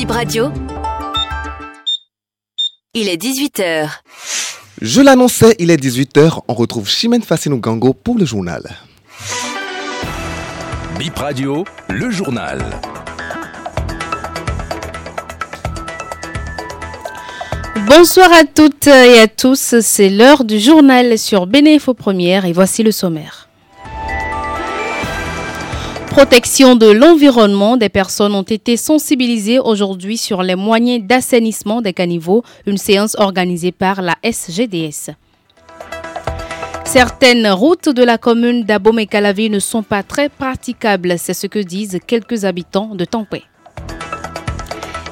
Bip Radio. Il est 18h. Je l'annonçais, il est 18h. On retrouve Chimène Fassino Gango pour le journal. Bip Radio, le journal. Bonsoir à toutes et à tous, c'est l'heure du journal sur Bénéfo Première et voici le sommaire. Protection de l'environnement, des personnes ont été sensibilisées aujourd'hui sur les moyens d'assainissement des caniveaux, une séance organisée par la SGDS. Certaines routes de la commune d'Abomey-Calavi ne sont pas très praticables, c'est ce que disent quelques habitants de Tampé.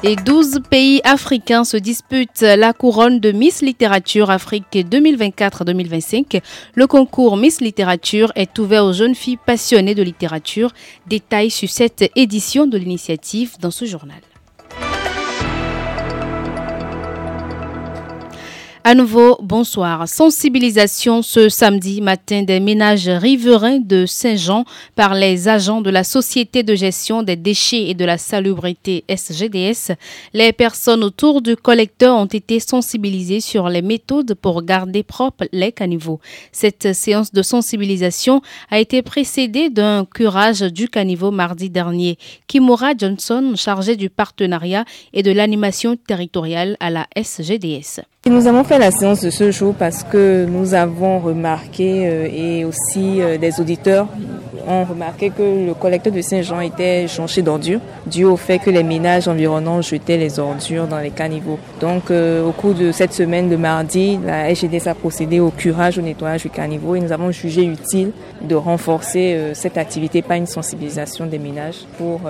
Et 12 pays africains se disputent la couronne de Miss Littérature Afrique 2024-2025. Le concours Miss Littérature est ouvert aux jeunes filles passionnées de littérature. Détails sur cette édition de l'initiative dans ce journal. À nouveau, bonsoir. Sensibilisation ce samedi matin des ménages riverains de Saint-Jean par les agents de la Société de gestion des déchets et de la salubrité SGDS. Les personnes autour du collecteur ont été sensibilisées sur les méthodes pour garder propres les caniveaux. Cette séance de sensibilisation a été précédée d'un curage du caniveau mardi dernier. Kimura Johnson, chargé du partenariat et de l'animation territoriale à la SGDS. Nous avons fait la séance de ce jour parce que nous avons remarqué euh, et aussi euh, des auditeurs ont remarqué que le collecteur de Saint-Jean était jonché d'ordures dû au fait que les ménages environnants jetaient les ordures dans les caniveaux. Donc euh, au cours de cette semaine de mardi, la SGDS a procédé au curage, au nettoyage du caniveau et nous avons jugé utile de renforcer cette activité par une sensibilisation des ménages pour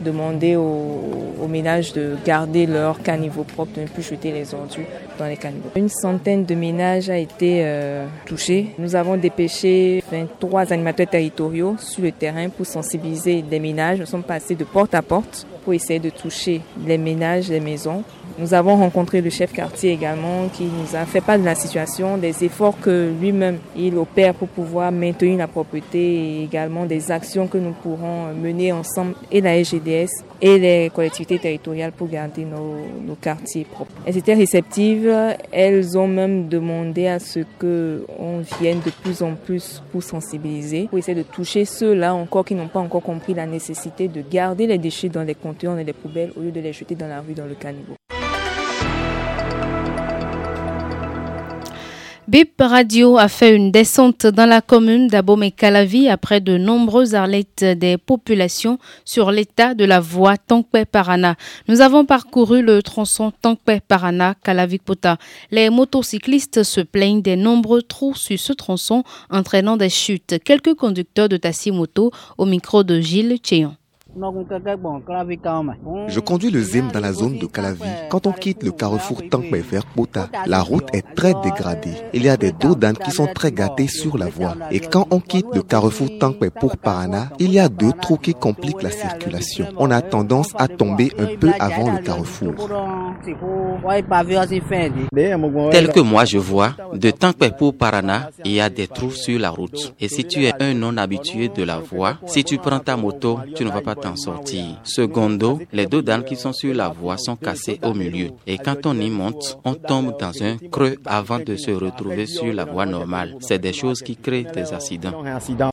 demander aux, aux ménages de garder leur caniveau propre, de ne plus jeter les ordures dans les une centaine de ménages a été euh, touchés. Nous avons dépêché 23 animateurs territoriaux sur le terrain pour sensibiliser les ménages. Nous sommes passés de porte à porte essayer de toucher les ménages, les maisons. Nous avons rencontré le chef quartier également qui nous a fait part de la situation, des efforts que lui-même il opère pour pouvoir maintenir la propreté et également des actions que nous pourrons mener ensemble et la SGDS et les collectivités territoriales pour garder nos, quartiers propres. Elles étaient réceptives, elles ont même demandé à ce que on vienne de plus en plus pour sensibiliser, pour essayer de toucher ceux-là encore qui n'ont pas encore compris la nécessité de garder les déchets dans les conteneurs et les poubelles au lieu de les jeter dans la rue, dans le caniveau. BIP Radio a fait une descente dans la commune d'Abomey-Calavi après de nombreuses arlettes des populations sur l'état de la voie Tankpe-Parana. Nous avons parcouru le tronçon Tankpe-Parana-Calavi-Pota. Les motocyclistes se plaignent des nombreux trous sur ce tronçon entraînant des chutes. Quelques conducteurs de taxi-moto au micro de Gilles Chéon. Je conduis le Zim dans la zone de Calavi. Quand on quitte le carrefour Tankme vers Pota, la route est très dégradée. Il y a des dos d'âne qui sont très gâtés sur la voie. Et quand on quitte le carrefour Tankme pour Parana, il y a deux trous qui compliquent la circulation. On a tendance à tomber un peu avant le carrefour. Tel que moi je vois, de Tankpe pour Parana, il y a des trous sur la route. Et si tu es un non habitué de la voie, si tu prends ta moto, tu ne vas pas t'en sortir. Secondo, les deux dames qui sont sur la voie sont cassées au milieu. Et quand on y monte, on tombe dans un creux avant de se retrouver sur la voie normale. C'est des choses qui créent des accidents.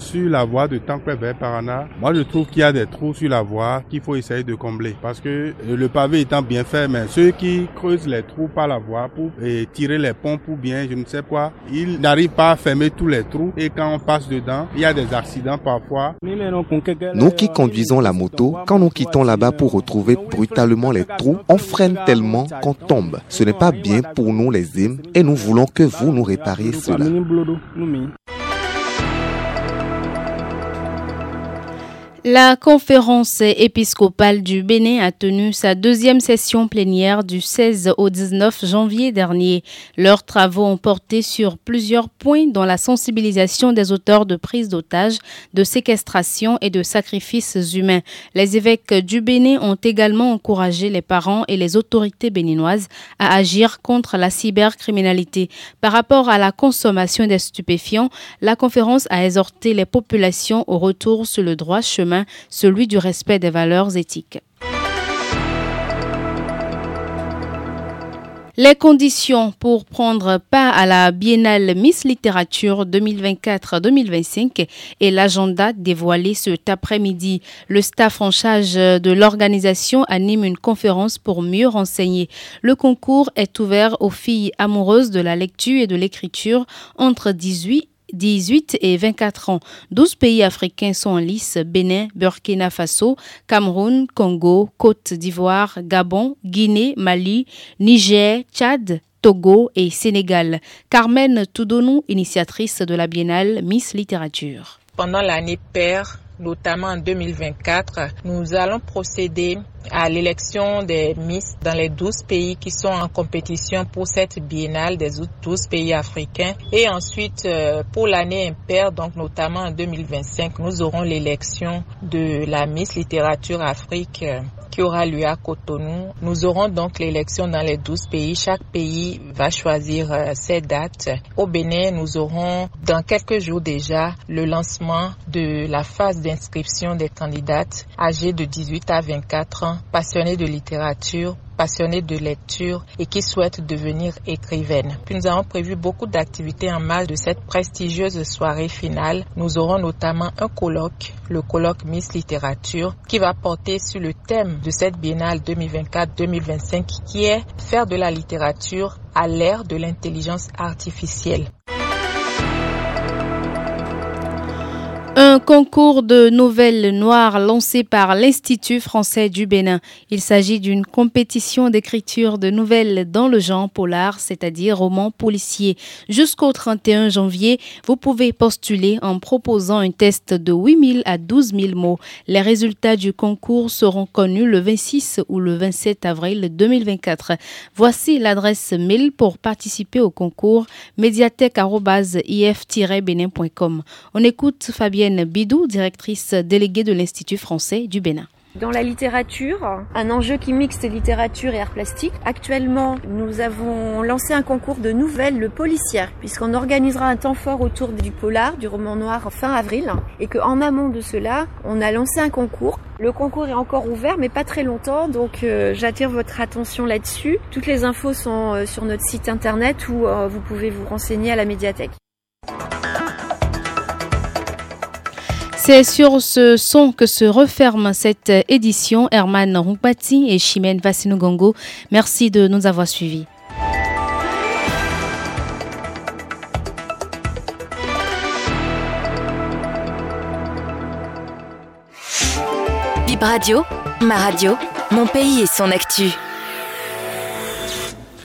Sur la voie de Tankwe vers Parana, moi je trouve qu'il y a des trous sur la voie qu'il faut essayer de combler. Parce que euh, le pavé étant bien fait, mais ceux qui creusent les trous par la voie pour tirer les pompes ou bien je ne sais quoi, ils n'arrivent pas à fermer tous les trous. Et quand on passe dedans, il y a des accidents parfois. Nous qui conduisons la moto, quand nous quittons là-bas pour retrouver brutalement les trous, on freine tellement qu'on tombe. Ce n'est pas bien pour nous les hymnes et nous voulons que vous nous répariez cela. La conférence épiscopale du Bénin a tenu sa deuxième session plénière du 16 au 19 janvier dernier. Leurs travaux ont porté sur plusieurs points dont la sensibilisation des auteurs de prise d'otages, de séquestration et de sacrifices humains. Les évêques du Bénin ont également encouragé les parents et les autorités béninoises à agir contre la cybercriminalité. Par rapport à la consommation des stupéfiants, la conférence a exhorté les populations au retour sur le droit chemin celui du respect des valeurs éthiques. Les conditions pour prendre part à la Biennale Miss Littérature 2024-2025 et l'agenda dévoilé cet après-midi. Le staff en charge de l'organisation anime une conférence pour mieux renseigner. Le concours est ouvert aux filles amoureuses de la lecture et de l'écriture entre 18 18 et 24 ans. 12 pays africains sont en lice Bénin, Burkina Faso, Cameroun, Congo, Côte d'Ivoire, Gabon, Guinée, Mali, Niger, Tchad, Togo et Sénégal. Carmen Toudonou, initiatrice de la Biennale Miss Littérature. Pendant l'année paire, notamment en 2024, nous allons procéder à l'élection des Miss dans les 12 pays qui sont en compétition pour cette biennale des 12 pays africains. Et ensuite, euh, pour l'année impaire, donc notamment en 2025, nous aurons l'élection de la Miss Littérature Afrique euh, qui aura lieu à Cotonou. Nous aurons donc l'élection dans les 12 pays. Chaque pays va choisir euh, ses dates. Au Bénin, nous aurons dans quelques jours déjà le lancement de la phase d'inscription des candidates âgées de 18 à 24 ans passionnés de littérature, passionnés de lecture et qui souhaitent devenir écrivaines. Puis nous avons prévu beaucoup d'activités en marge de cette prestigieuse soirée finale. Nous aurons notamment un colloque, le colloque Miss Littérature, qui va porter sur le thème de cette biennale 2024-2025 qui est faire de la littérature à l'ère de l'intelligence artificielle. Un concours de nouvelles noires lancé par l'Institut français du Bénin. Il s'agit d'une compétition d'écriture de nouvelles dans le genre polar, c'est-à-dire roman policier. Jusqu'au 31 janvier, vous pouvez postuler en proposant un test de 8000 à 12 000 mots. Les résultats du concours seront connus le 26 ou le 27 avril 2024. Voici l'adresse mail pour participer au concours médiathèque.if-bénin.com. On écoute Fabienne Bidou, directrice déléguée de l'Institut français du Bénin. Dans la littérature, un enjeu qui mixte littérature et art plastique. Actuellement, nous avons lancé un concours de nouvelles le policière, puisqu'on organisera un temps fort autour du polar, du roman noir fin avril, et qu'en amont de cela, on a lancé un concours. Le concours est encore ouvert, mais pas très longtemps, donc euh, j'attire votre attention là-dessus. Toutes les infos sont euh, sur notre site internet où euh, vous pouvez vous renseigner à la médiathèque. C'est sur ce son que se referme cette édition. Herman Rumpati et Chimène Vassinugongo, merci de nous avoir suivis. Bib Radio, ma radio, mon pays et son actu.